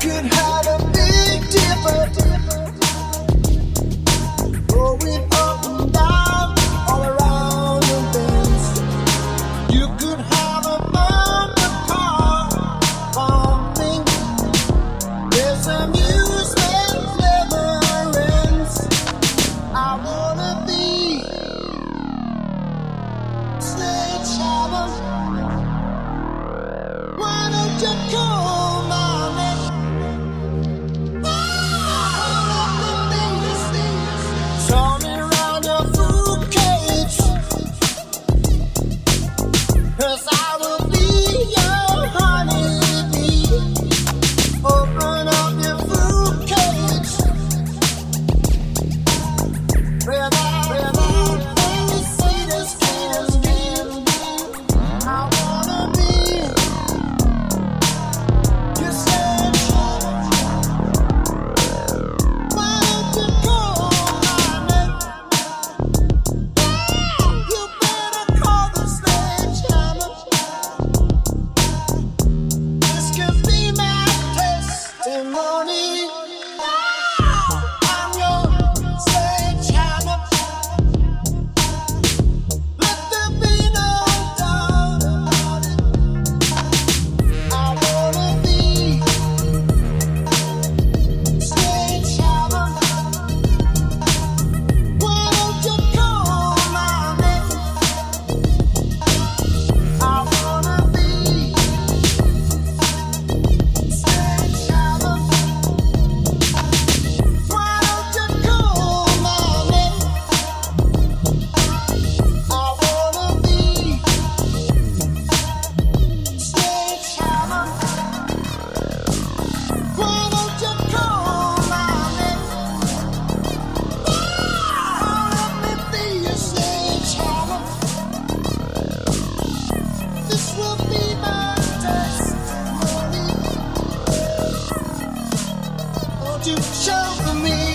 could have a you show me